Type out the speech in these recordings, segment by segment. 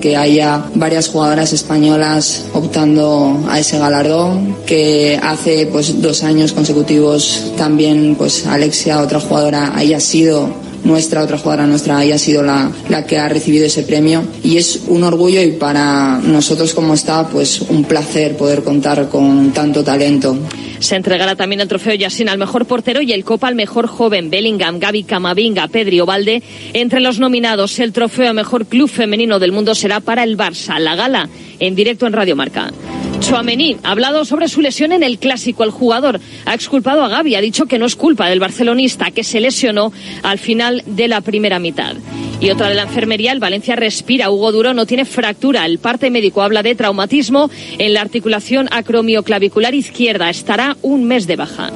que haya varias jugadoras españolas optando a ese galardón, que hace pues dos años consecutivos también pues Alexia, otra jugadora, haya sido nuestra, otra jugadora nuestra haya sido la, la que ha recibido ese premio y es un orgullo y para nosotros como está pues un placer poder contar con tanto talento. Se entregará también el trofeo Yasin al mejor portero y el Copa al mejor joven Bellingham, Gaby Camavinga, Pedri Ovalde. Entre los nominados, el trofeo a mejor club femenino del mundo será para el Barça. La gala en directo en Radio Marca. Chouameni ha hablado sobre su lesión en el clásico. El jugador ha exculpado a Gaby, ha dicho que no es culpa del barcelonista, que se lesionó al final de la primera mitad. Y otra de la enfermería, el Valencia respira. Hugo Duro no tiene fractura. El parte médico habla de traumatismo en la articulación acromioclavicular izquierda. Estará un mes de baja.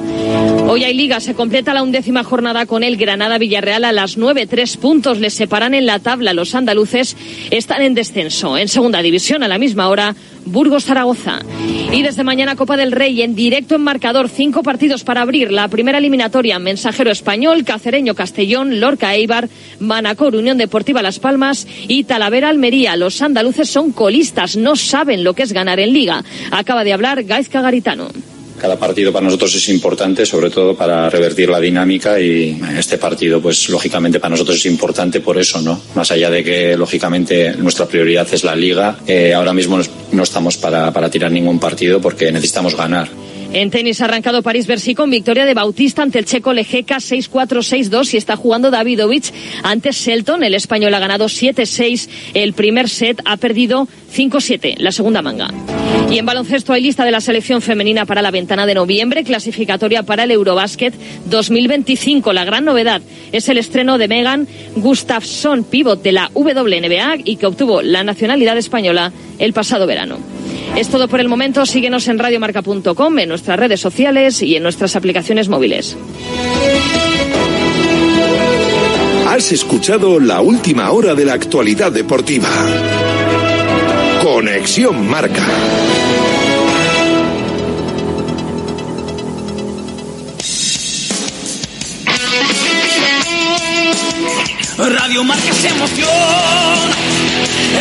Hoy hay liga. Se completa la undécima jornada con el Granada Villarreal a las nueve. Tres puntos les separan en la tabla. Los andaluces están en descenso. En segunda división a la misma hora. Burgos Zaragoza. Y desde mañana Copa del Rey en directo en marcador, cinco partidos para abrir la primera eliminatoria. Mensajero Español, Cacereño Castellón, Lorca Eibar, Manacor Unión Deportiva Las Palmas y Talavera Almería. Los andaluces son colistas, no saben lo que es ganar en liga. Acaba de hablar Gaizka Garitano. Cada partido para nosotros es importante, sobre todo para revertir la dinámica y este partido, pues lógicamente para nosotros es importante por eso, ¿no? Más allá de que lógicamente nuestra prioridad es la liga, eh, ahora mismo no estamos para, para tirar ningún partido porque necesitamos ganar. En tenis ha arrancado París-Bercy con victoria de Bautista ante el checo Lejeca 6-4-6-2 y está jugando Davidovich ante Shelton. El español ha ganado 7-6 el primer set, ha perdido 5-7 la segunda manga. Y en baloncesto hay lista de la selección femenina para la ventana de noviembre, clasificatoria para el Eurobasket 2025. La gran novedad es el estreno de Megan Gustafsson, pívot de la WNBA y que obtuvo la nacionalidad española el pasado verano. Es todo por el momento. Síguenos en radiomarca.com, en nuestras redes sociales y en nuestras aplicaciones móviles. Has escuchado la última hora de la actualidad deportiva. Conexión Marca. Radio Marca es emoción,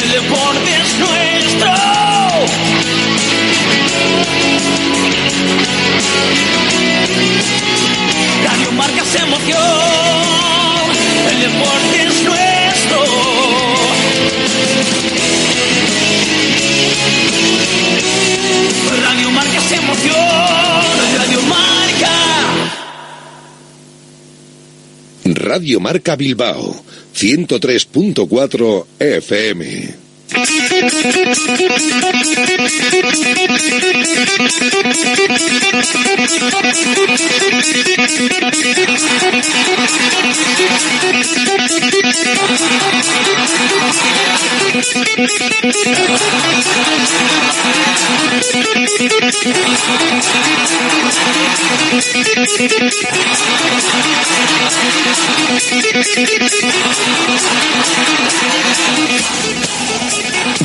el deporte es nuestro. Radio Marca Bilbao, 103.4 FM.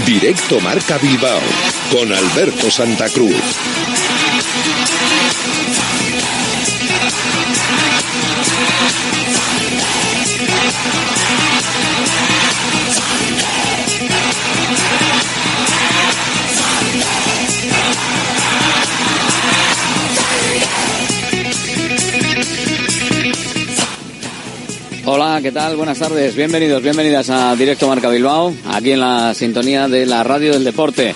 Directo Marca Bilbao con Alberto Santa Cruz. Hola, ¿qué tal? Buenas tardes. Bienvenidos, bienvenidas a Directo Marca Bilbao, aquí en la sintonía de la radio del deporte,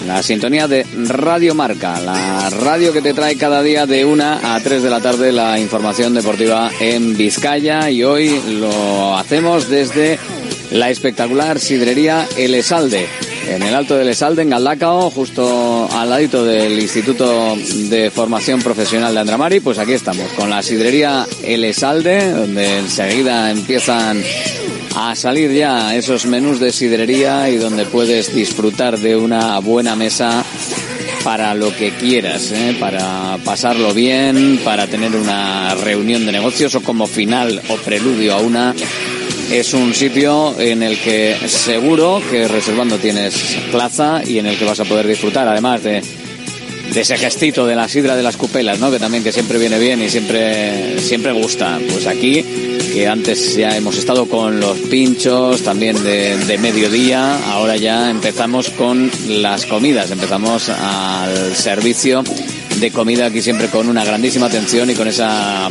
en la sintonía de Radio Marca, la radio que te trae cada día de una a 3 de la tarde la información deportiva en Vizcaya y hoy lo hacemos desde la espectacular sidrería El Esalde en el Alto del Esalde, en Galdacao, justo al ladito del Instituto de Formación Profesional de Andramari, pues aquí estamos, con la sidrería El Esalde, donde enseguida empiezan a salir ya esos menús de sidrería y donde puedes disfrutar de una buena mesa para lo que quieras, ¿eh? para pasarlo bien, para tener una reunión de negocios o como final o preludio a una es un sitio en el que seguro que reservando tienes plaza y en el que vas a poder disfrutar, además de, ese gestito de la sidra de las cupelas, ¿no? Que también que siempre viene bien y siempre, siempre gusta. Pues aquí que antes ya hemos estado con los pinchos, también de, de, mediodía, ahora ya empezamos con las comidas, empezamos al servicio de comida aquí siempre con una grandísima atención y con esa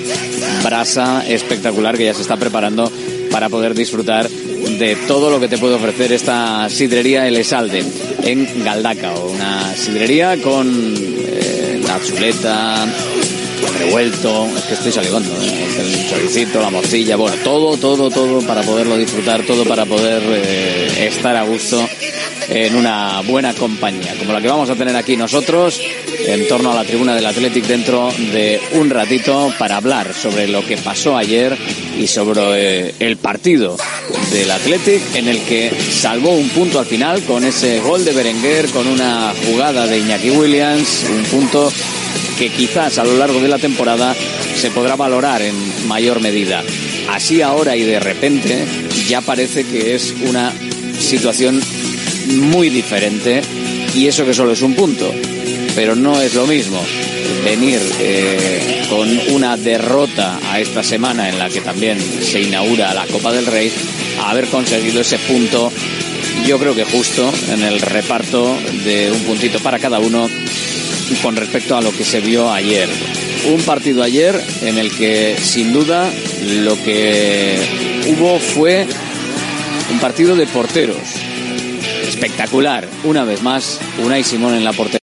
brasa espectacular que ya se está preparando para poder disfrutar de todo lo que te puede ofrecer esta sidrería El Esalde en Galdacao. Una sidrería con eh, la chuleta, el revuelto, es que estoy saliendo, ¿eh? el choricito, la morcilla, bueno, todo, todo, todo para poderlo disfrutar, todo para poder eh, estar a gusto en una buena compañía, como la que vamos a tener aquí nosotros, en torno a la tribuna del Athletic dentro de un ratito para hablar sobre lo que pasó ayer y sobre eh, el partido del Athletic en el que salvó un punto al final con ese gol de Berenguer, con una jugada de Iñaki Williams, un punto que quizás a lo largo de la temporada se podrá valorar en mayor medida. Así ahora y de repente ya parece que es una situación muy diferente y eso que solo es un punto. Pero no es lo mismo venir eh, con una derrota a esta semana en la que también se inaugura la Copa del Rey a haber conseguido ese punto yo creo que justo en el reparto de un puntito para cada uno con respecto a lo que se vio ayer. Un partido ayer en el que sin duda lo que hubo fue un partido de porteros. Espectacular. Una vez más, Unai Simón en la portería.